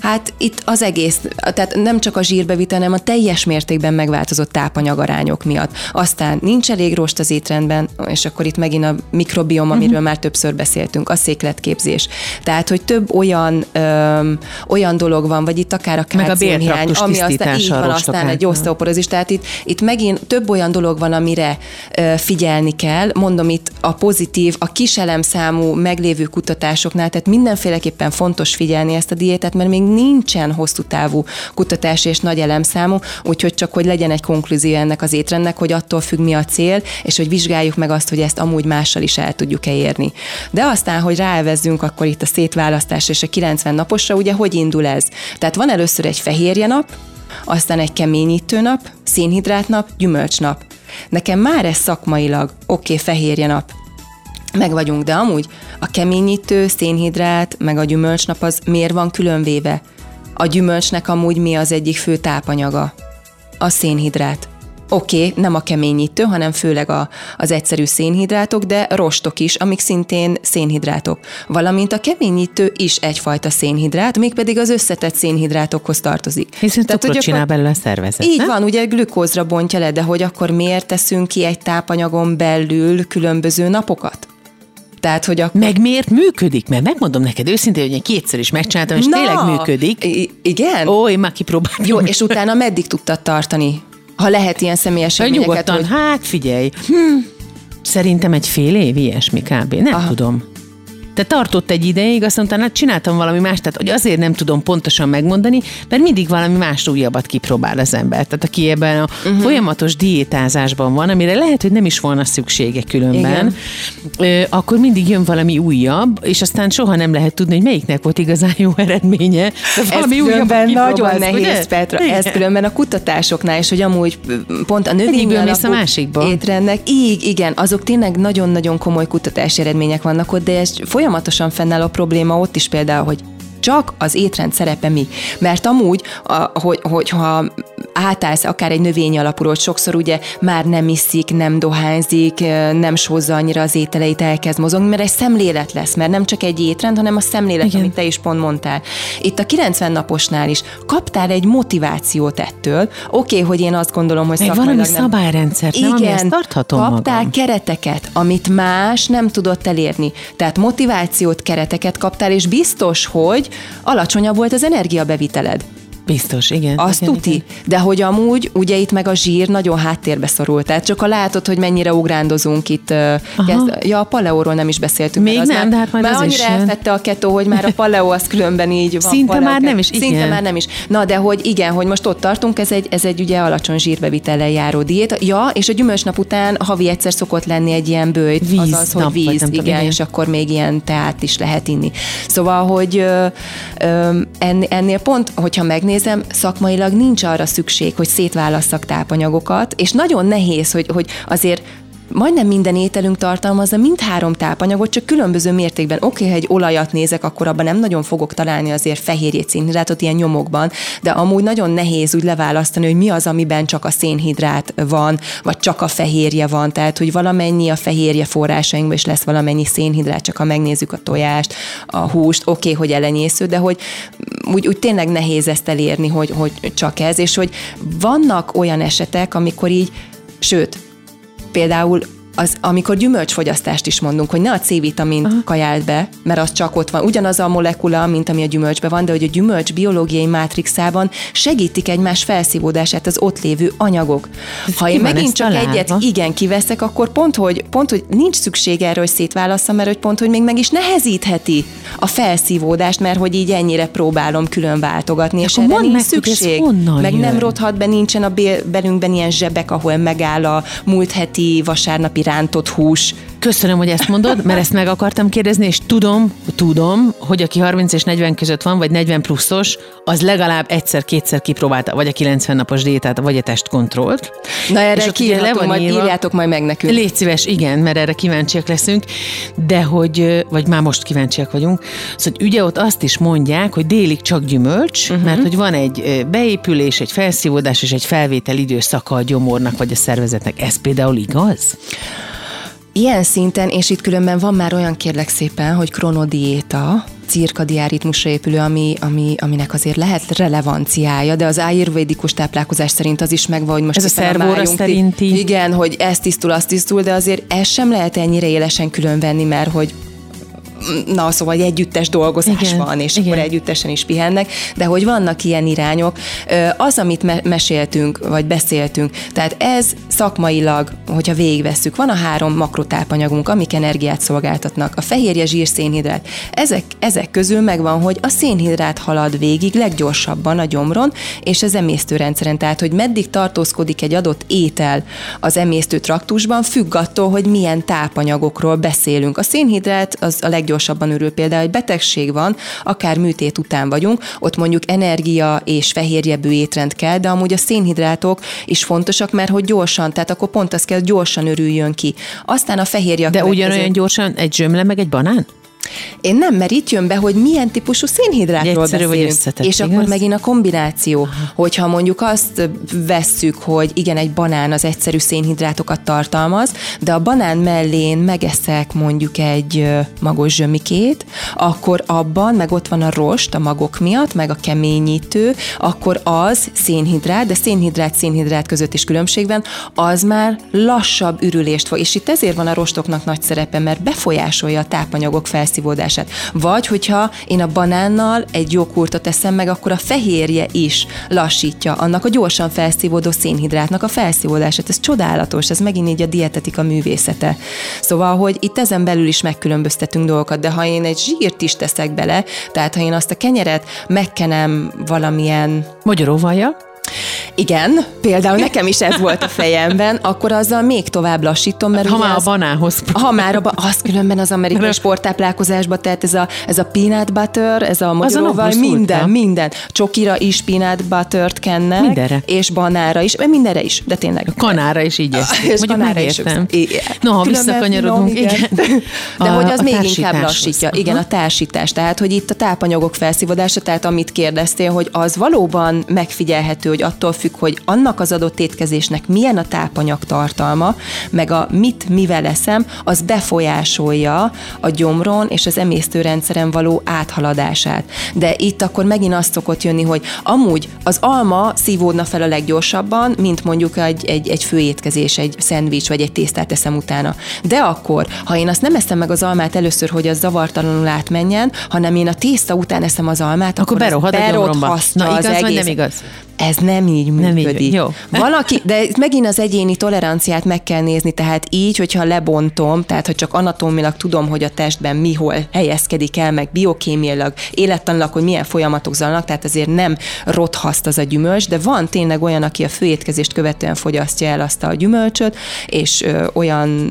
Hát itt az egész, tehát nem csak a zsírbevitel, hanem a teljes mértékben megváltozott tápanyagarányok miatt. Aztán nincs elég rost az étrendben, és akkor itt megint a mikrobiom, amiről uh-huh. már többször beszéltünk, a székletképzés. Tehát, hogy több olyan öm, olyan dolog van, vagy itt akár a kálciumhiány, ami aztán így van, aztán egy oszteoporozis. Tehát itt, itt megint több olyan dolog van, amire ö, figyelni kell. Mondom itt a pozitív, a kis elemszámú meglévő kutatásoknál, tehát mindenféleképpen fontos figyelni ezt a diétát, mert még nincsen hosszú távú kutatás és nagy elemszámú, úgyhogy csak hogy legyen egy konklúzió ennek az étrendnek, hogy attól függ mi a cél, és hogy vizsgáljuk meg azt, hogy ezt amúgy mással is el tudjuk-e érni. De aztán, hogy rávezzünk akkor itt a szétválasztás és a 90 naposra, ugye hogy indul ez? Tehát van először egy fehérje nap, aztán egy keményítő nap, szénhidrát gyümölcs nap. Nekem már ez szakmailag oké, okay, fehérje nap, meg vagyunk, de amúgy a keményítő, szénhidrát, meg a gyümölcsnap az miért van különvéve? A gyümölcsnek amúgy mi az egyik fő tápanyaga? A szénhidrát. Oké, okay, nem a keményítő, hanem főleg a, az egyszerű szénhidrátok, de rostok is, amik szintén szénhidrátok. Valamint a keményítő is egyfajta szénhidrát, mégpedig az összetett szénhidrátokhoz tartozik. Hiszen Tehát, cukrot csinál belőle a szervezet. Így nem? van, ugye glükózra bontja le, de hogy akkor miért teszünk ki egy tápanyagon belül különböző napokat? Tehát, hogy akkor... Meg miért működik? Mert megmondom neked őszintén, hogy én kétszer is megcsináltam, és Na, tényleg működik. I- igen? Ó, én már kipróbáltam. Jó, és utána meddig tudtad tartani? Ha lehet ilyen személyes élményeket, hogy... hát figyelj, hm, szerintem egy fél év ilyesmi kb. Nem Aha. tudom. Tehát tartott egy ideig, azt mondta, hát csináltam valami más, tehát hogy azért nem tudom pontosan megmondani, mert mindig valami más újabbat kipróbál az ember. Tehát aki ebben a uh-huh. folyamatos diétázásban van, amire lehet, hogy nem is volna szüksége különben, Igen. akkor mindig jön valami újabb, és aztán soha nem lehet tudni, hogy melyiknek volt igazán jó eredménye. Valami újabb nagyon nehéz, ugye? Petra. Igen. Ez különben a kutatásoknál is, hogy amúgy pont a növény a másikba. étrendnek, így, igen, azok tényleg nagyon-nagyon komoly kutatási eredmények vannak ott, de ez folyamatosan fennáll a probléma ott is például, hogy csak az étrend szerepe mi. Mert amúgy, a, hogy, hogyha átállsz akár egy növény alapúról, sokszor ugye már nem iszik, nem dohányzik, nem sózza annyira az ételeit, elkezd mozogni, mert egy szemlélet lesz, mert nem csak egy étrend, hanem a szemlélet, Igen. amit te is pont mondtál. Itt a 90 naposnál is kaptál egy motivációt ettől. Oké, okay, hogy én azt gondolom, hogy Meg valami nem... szabályrendszert, Igen, nem, ezt tarthatom kaptál magam. kereteket, amit más nem tudott elérni. Tehát motivációt, kereteket kaptál, és biztos, hogy alacsonyabb volt az energiabeviteled. Biztos, igen. Azt igen, tuti. Igen. De hogy amúgy, ugye itt meg a zsír nagyon háttérbe szorult. Tehát csak a látod, hogy mennyire ugrándozunk itt. Kezd, ja, a paleóról nem is beszéltünk. Még nem, már, de hát majd már az annyira is elfette a ketó, hogy már a paleó az különben így van. Szinte paleo, már nem is, igen. Szinte már nem is. Na, de hogy igen, hogy most ott tartunk, ez egy, ez egy ugye alacsony zsírbevitellel járó diéta. Ja, és a gyümölcsnap után havi egyszer szokott lenni egy ilyen bőjt, víz, azaz, hogy víz, igen, tudom, igen, és akkor még ilyen teát is lehet inni. Szóval, hogy ö, ö, ennél pont, hogyha megnézem, szakmai szakmailag nincs arra szükség, hogy szétválasszak tápanyagokat, és nagyon nehéz, hogy, hogy azért majdnem minden ételünk tartalmazza mindhárom tápanyagot, csak különböző mértékben. Oké, okay, ha egy olajat nézek, akkor abban nem nagyon fogok találni azért fehérjét, szénhidrátot ilyen nyomokban, de amúgy nagyon nehéz úgy leválasztani, hogy mi az, amiben csak a szénhidrát van, vagy csak a fehérje van, tehát hogy valamennyi a fehérje forrásainkban is lesz valamennyi szénhidrát, csak ha megnézzük a tojást, a húst, oké, okay, hogy elenyésző, de hogy úgy, úgy tényleg nehéz ezt elérni, hogy, hogy csak ez, és hogy vannak olyan esetek, amikor így, sőt, pedáulo az, amikor gyümölcsfogyasztást is mondunk, hogy ne a C-vitamin Aha. kajáld be, mert az csak ott van. Ugyanaz a molekula, mint ami a gyümölcsben van, de hogy a gyümölcs biológiai mátrixában segítik egymás felszívódását az ott lévő anyagok. Ez ha én megint csak találva? egyet igen kiveszek, akkor pont hogy, pont, hogy nincs szükség erre, hogy szétválasszam, mert hogy pont, hogy még meg is nehezítheti a felszívódást, mert hogy így ennyire próbálom külön váltogatni, és erre nincs meg, szükség. Meg jön? nem rothat be, nincsen a belünkben ilyen zsebek, ahol megáll a múlt heti vasárnapi rántott hús. Köszönöm, hogy ezt mondod, mert ezt meg akartam kérdezni, és tudom, tudom, hogy aki 30 és 40 között van, vagy 40 pluszos, az legalább egyszer-kétszer kipróbálta, vagy a 90 napos diétát, vagy a testkontrollt. Na erre és le van majd írva, írjátok majd meg nekünk. Légy szíves, igen, mert erre kíváncsiak leszünk, de hogy, vagy már most kíváncsiak vagyunk, szóval ugye ott azt is mondják, hogy délig csak gyümölcs, uh-huh. mert hogy van egy beépülés, egy felszívódás és egy felvétel időszaka a gyomornak vagy a szervezetnek. Ez például igaz? Ilyen szinten, és itt különben van már olyan kérlek szépen, hogy kronodiéta, cirkadián ritmusra épülő, ami, ami, aminek azért lehet relevanciája, de az ayurvédikus táplálkozás szerint az is megvan, hogy most ez a szervóra szerinti. Igen, hogy ez tisztul, az tisztul, de azért ez sem lehet ennyire élesen különvenni, mert hogy na szóval egy együttes dolgozás igen, van, és igen. akkor együttesen is pihennek, de hogy vannak ilyen irányok, az, amit me- meséltünk, vagy beszéltünk, tehát ez szakmailag, hogyha végigvesszük, van a három makrotápanyagunk, amik energiát szolgáltatnak, a fehérje, zsír, szénhidrát. Ezek, ezek közül megvan, hogy a szénhidrát halad végig leggyorsabban a gyomron és az emésztőrendszeren, tehát hogy meddig tartózkodik egy adott étel az emésztő traktusban, függ attól, hogy milyen tápanyagokról beszélünk. A szénhidrát az a leg leggyorsabban örül. Például egy betegség van, akár műtét után vagyunk, ott mondjuk energia és fehérjebő étrend kell, de amúgy a szénhidrátok is fontosak, mert hogy gyorsan, tehát akkor pont az kell, gyorsan örüljön ki. Aztán a fehérje. De ugyanolyan gyorsan egy zsömle meg egy banán? Én nem, mert itt jön be, hogy milyen típusú szénhidrátról Egyszerű beszélünk. Összetett, és igaz? akkor megint a kombináció, Aha. hogyha mondjuk azt vesszük, hogy igen, egy banán az egyszerű szénhidrátokat tartalmaz, de a banán mellén megeszek mondjuk egy magos zsömikét, akkor abban, meg ott van a rost a magok miatt, meg a keményítő, akkor az szénhidrát, de szénhidrát, szénhidrát között is különbség van, az már lassabb ürülést fog. És itt ezért van a rostoknak nagy szerepe, mert befolyásolja a tápanyagok felszínét felszívódását. Vagy hogyha én a banánnal egy joghurtot eszem meg, akkor a fehérje is lassítja annak a gyorsan felszívódó szénhidrátnak a felszívódását. Ez csodálatos, ez megint így a dietetika művészete. Szóval, hogy itt ezen belül is megkülönböztetünk dolgokat, de ha én egy zsírt is teszek bele, tehát ha én azt a kenyeret megkenem valamilyen... Magyaróvaja? Igen, például nekem is ez volt a fejemben, akkor azzal még tovább lassítom, mert ha már az, a banához. Ha már a, az különben az amerikai sporttáplálkozásban, tehát ez a, ez a peanut butter, ez a magyaróval, minden, minden. Csokira is peanut butter-t kennek. Mindenre. És banára is, mindenre is, de tényleg. A kanára is így ezt. És kanára is. Igen. No, ha visszakanyarodunk, igen. igen. De a, hogy az még inkább lassítja. Igen, a társítás. Tehát, hogy itt a tápanyagok felszívodása, tehát amit kérdeztél, hogy az valóban megfigyelhető, hogy attól függ, hogy annak az adott étkezésnek milyen a tápanyag tartalma, meg a mit mivel eszem, az befolyásolja a gyomron és az emésztőrendszeren való áthaladását. De itt akkor megint azt szokott jönni, hogy amúgy az alma szívódna fel a leggyorsabban, mint mondjuk egy, egy, egy főétkezés, egy szendvics vagy egy tésztát eszem utána. De akkor, ha én azt nem eszem meg az almát először, hogy az zavartalanul átmenjen, hanem én a tészta után eszem az almát, akkor, akkor berohad a gyomromba. Na, igaz az egész. vagy nem igaz? Ez nem így működik. Nem így, jó. Valaki, de megint az egyéni toleranciát meg kell nézni, tehát így, hogyha lebontom, tehát hogy csak anatómilag tudom, hogy a testben mi hol helyezkedik el, meg biokémiailag, élettanilag, hogy milyen folyamatok zajlanak, tehát azért nem rothaszt az a gyümölcs, de van tényleg olyan, aki a főétkezést követően fogyasztja el azt a gyümölcsöt, és ö, olyan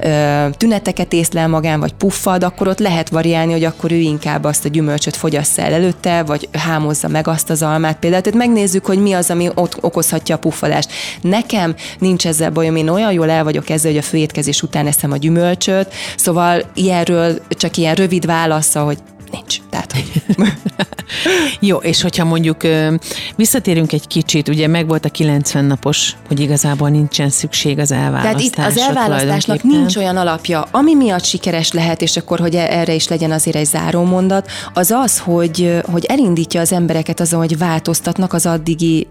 ö, tüneteket észlel magán, vagy puffad, akkor ott lehet variálni, hogy akkor ő inkább azt a gyümölcsöt fogyassza el előtte, vagy hámozza meg azt az almát például. Tehát megnézzük nézzük, hogy mi az, ami ott okozhatja a puffadást. Nekem nincs ezzel bajom, én olyan jól el vagyok ezzel, hogy a főétkezés után eszem a gyümölcsöt, szóval ilyenről csak ilyen rövid válasza, hogy nincs. Tehát, [laughs] Jó, és hogyha mondjuk visszatérünk egy kicsit, ugye meg volt a 90 napos, hogy igazából nincsen szükség az elválasztásra. Tehát itt az elválasztásnak nincs olyan alapja, ami miatt sikeres lehet, és akkor, hogy erre is legyen azért egy záró mondat, az az, hogy, hogy elindítja az embereket azon, hogy változtatnak az addigi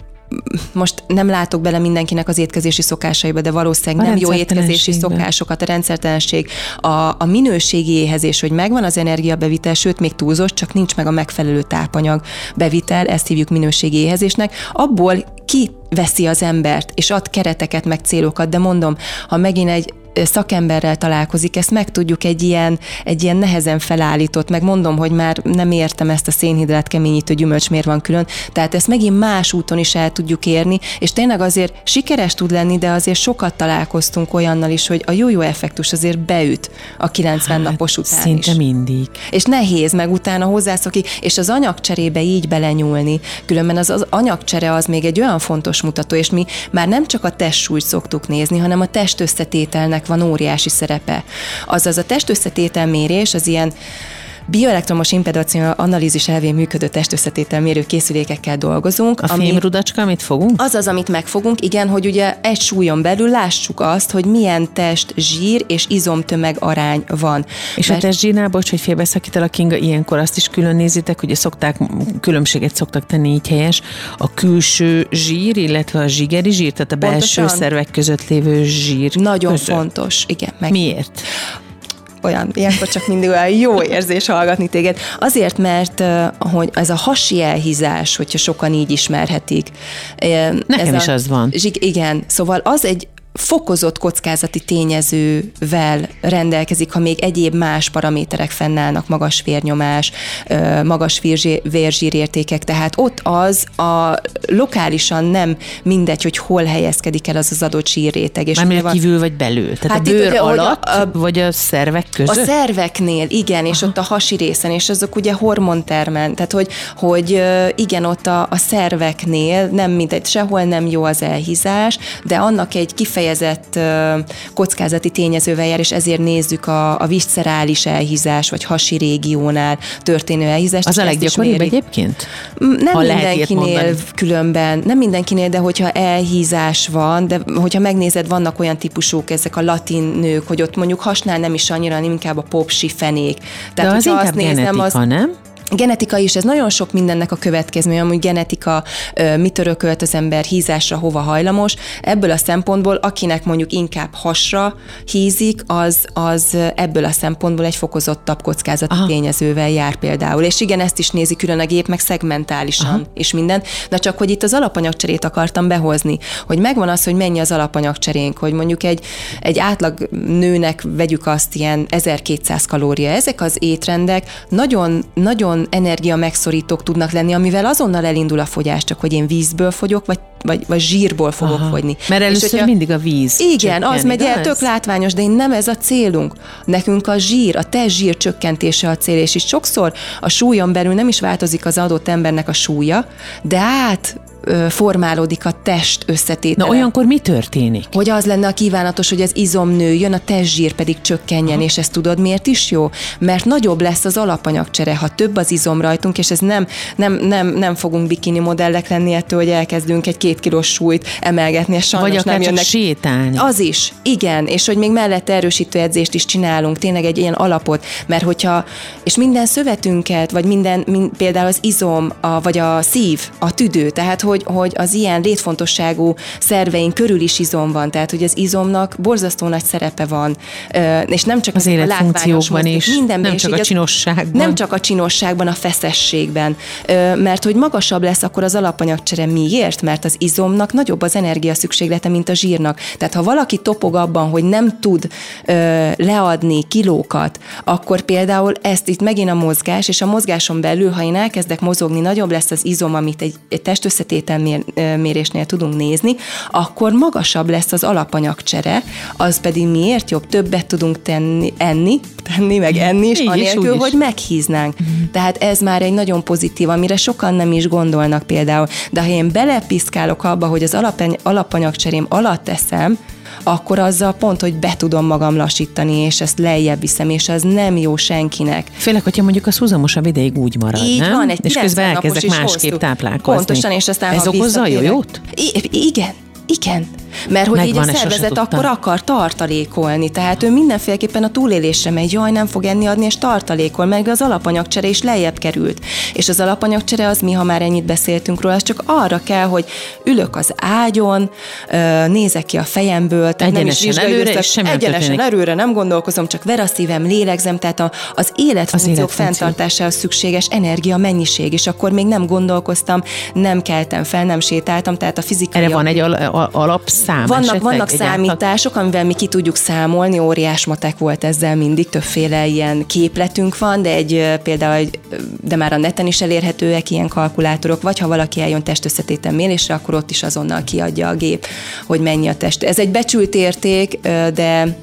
most nem látok bele mindenkinek az étkezési szokásaiba, de valószínűleg a nem jó étkezési szokásokat, a rendszertelenség, a, a minőségi éhezés, hogy megvan az energiabevitel, sőt, még túlzott, csak nincs meg a megfelelő tápanyag bevitel, ezt hívjuk minőségi éhezésnek, abból ki veszi az embert, és ad kereteket, meg célokat, de mondom, ha megint egy szakemberrel találkozik, ezt meg tudjuk egy ilyen, egy ilyen nehezen felállított, meg mondom, hogy már nem értem ezt a szénhidrát keményítő gyümölcs miért van külön, tehát ezt megint más úton is el tudjuk érni, és tényleg azért sikeres tud lenni, de azért sokat találkoztunk olyannal is, hogy a jó-jó effektus azért beüt a 90 hát, napos után Szinte is. mindig. És nehéz meg utána hozzászokni, és az anyagcserébe így belenyúlni, különben az, az anyagcsere az még egy olyan fontos mutató, és mi már nem csak a testsúlyt szoktuk nézni, hanem a test összetételnek van óriási szerepe. Azaz a testösszetétel mérés az ilyen bioelektromos impedáció analízis elvén működő testösszetétel mérő készülékekkel dolgozunk. A ami, fémrudacska, amit fogunk? Az az, amit megfogunk, igen, hogy ugye egy súlyon belül lássuk azt, hogy milyen test zsír és izomtömeg arány van. És Mert... a testzsírnál, bocs, hogy félbeszakítal a Kinga, ilyenkor azt is külön nézitek, hogy szokták, különbséget szoktak tenni így helyes, a külső zsír, illetve a zsigeri zsír, tehát a belső Pontosan. szervek között lévő zsír. Nagyon között. fontos, igen. Meg... Miért? Olyan, ilyenkor csak mindig olyan jó érzés hallgatni téged. Azért, mert hogy ez a hasi elhízás, hogyha sokan így ismerhetik. Nekem ez is a, az van. Igen, szóval az egy fokozott kockázati tényezővel rendelkezik, ha még egyéb más paraméterek fennállnak, magas vérnyomás, magas vérzsírértékek, tehát ott az a lokálisan nem mindegy, hogy hol helyezkedik el az az adott sírréteg. És Mármint van... kívül vagy belül? Tehát hát a bőr ugye, alatt, a, a, vagy a szervek között? A szerveknél, igen, és Aha. ott a hasi részen, és azok ugye hormontermen, tehát hogy, hogy igen, ott a, a szerveknél nem mindegy, sehol nem jó az elhízás, de annak egy kifejezés kifejezett kockázati tényezővel jár, és ezért nézzük a, a viscerális elhízás, vagy hasi régiónál történő elhízást. Az a leggyakoribb egyébként? Nem ha mindenkinél különben, nem mindenkinél, de hogyha elhízás van, de hogyha megnézed, vannak olyan típusúk, ezek a latin nők, hogy ott mondjuk hasnál nem is annyira, inkább a popsi fenék. Tehát, de az inkább azt nézem, az, nem? Genetika is, ez nagyon sok mindennek a következménye, amúgy genetika, mit örökölt az ember, hízásra, hova hajlamos. Ebből a szempontból, akinek mondjuk inkább hasra hízik, az, az ebből a szempontból egy fokozottabb kockázati Aha. tényezővel jár például. És igen, ezt is nézi külön a gép, meg szegmentálisan Aha. és minden. De csak, hogy itt az alapanyagcserét akartam behozni, hogy megvan az, hogy mennyi az alapanyagcserénk, hogy mondjuk egy, egy átlag nőnek vegyük azt ilyen 1200 kalória. Ezek az étrendek nagyon, nagyon energia megszorítók tudnak lenni, amivel azonnal elindul a fogyás, csak hogy én vízből fogyok, vagy vagy, vagy zsírból fogok Aha. fogyni. Mert először és hogyha, mindig a víz. Igen, csökken, az megy el, tök látványos, de én nem ez a célunk. Nekünk a zsír, a te zsír csökkentése a cél, és itt sokszor a súlyon belül nem is változik az adott embernek a súlya, de át formálódik a test összetétele. Na olyankor mi történik? Hogy az lenne a kívánatos, hogy az izom nőjön, a testzsír pedig csökkenjen, Aha. és ezt tudod miért is jó? Mert nagyobb lesz az alapanyagcsere, ha több az izom rajtunk, és ez nem, nem, nem, nem fogunk bikini modellek lenni ettől, hogy elkezdünk egy két kilós súlyt emelgetni, és sajnos Vagy akár nem jönnek. sétálni. Az is, igen, és hogy még mellette erősítő edzést is csinálunk, tényleg egy ilyen alapot, mert hogyha, és minden szövetünket, vagy minden, mind, például az izom, a, vagy a szív, a tüdő, tehát hogy, hogy az ilyen létfontosságú szerveink körül is izom van, tehát hogy az izomnak borzasztó nagy szerepe van, és nem csak az életfunkciókban is, minden nem csak a csinosságban. Nem csak a csinosságban, a feszességben, mert hogy magasabb lesz akkor az alapanyagcsere. Miért? Mert az izomnak nagyobb az energia szükséglete, mint a zsírnak. Tehát ha valaki topog abban, hogy nem tud leadni kilókat, akkor például ezt itt megint a mozgás, és a mozgáson belül, ha én elkezdek mozogni, nagyobb lesz az izom, amit egy, egy testösszetétel mérésnél tudunk nézni, akkor magasabb lesz az alapanyagcsere, az pedig miért jobb? Többet tudunk tenni, enni, tenni, meg enni is, Így anélkül, is, hogy meghíznánk. Mm. Tehát ez már egy nagyon pozitív, amire sokan nem is gondolnak például. De ha én belepiszkálok abba, hogy az alapanyagcserém alatt teszem, akkor azzal pont, hogy be tudom magam lassítani, és ezt lejjebb viszem, és ez nem jó senkinek. Főleg, hogyha mondjuk a szuzamosabb ideig úgy marad, Így nem? van, egy és közben elkezdek másképp táplálkozni. Pontosan, és aztán Ez okozza a jót? I- igen, igen. Mert hogy Megvan, így a szervezet akkor akar tartalékolni, tehát ő mindenféleképpen a túlélésre megy, jaj, nem fog enni adni, és tartalékol, meg az alapanyagcsere is lejjebb került. És az alapanyagcsere az mi, ha már ennyit beszéltünk róla, az csak arra kell, hogy ülök az ágyon, nézek ki a fejemből, tehát egyenesen nem is előre, és sem egyenesen előre nem gondolkozom, csak ver a szívem, lélegzem, tehát a, az életfunkciók fenntartásához szükséges energia mennyiség, és akkor még nem gondolkoztam, nem keltem fel, nem sétáltam, tehát a fizikai... Erre van egy al- alap szám Vannak, esetleg, vannak számítások, amivel mi ki tudjuk számolni, óriás matek volt ezzel mindig, többféle ilyen képletünk van, de egy például, de már a neten is elérhetőek ilyen kalkulátorok, vagy ha valaki eljön testösszetéten mérésre, akkor ott is azonnal kiadja a gép, hogy mennyi a test. Ez egy becsült érték, de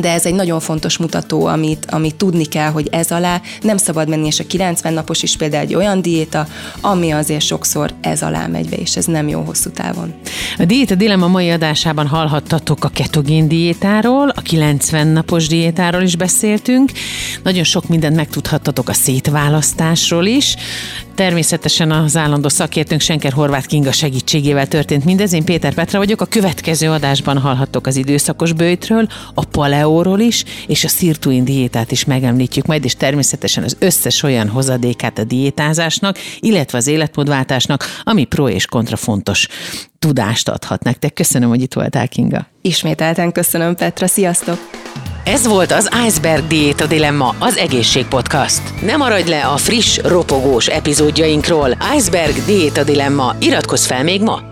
de ez egy nagyon fontos mutató, amit, amit tudni kell, hogy ez alá nem szabad menni, és a 90 napos is például egy olyan diéta, ami azért sokszor ez alá megy be, és ez nem jó hosszú távon. A Diéta Dilemma mai adásában hallhattatok a ketogén diétáról, a 90 napos diétáról is beszéltünk, nagyon sok mindent megtudhattatok a szétválasztásról is, Természetesen az állandó szakértőnk Senker Horváth Kinga segítségével történt mindez. Én Péter Petra vagyok. A következő adásban hallhattok az időszakos bőjtről, a paleóról is, és a szirtuin diétát is megemlítjük majd, és természetesen az összes olyan hozadékát a diétázásnak, illetve az életmódváltásnak, ami pro és kontra fontos tudást adhat nektek. Köszönöm, hogy itt voltál, Kinga. Ismételten köszönöm, Petra. Sziasztok! Ez volt az Iceberg Diéta Dilemma, az egészségpodcast. Ne maradj le a friss, ropogós epizódjainkról. Iceberg Diéta Dilemma. Iratkozz fel még ma!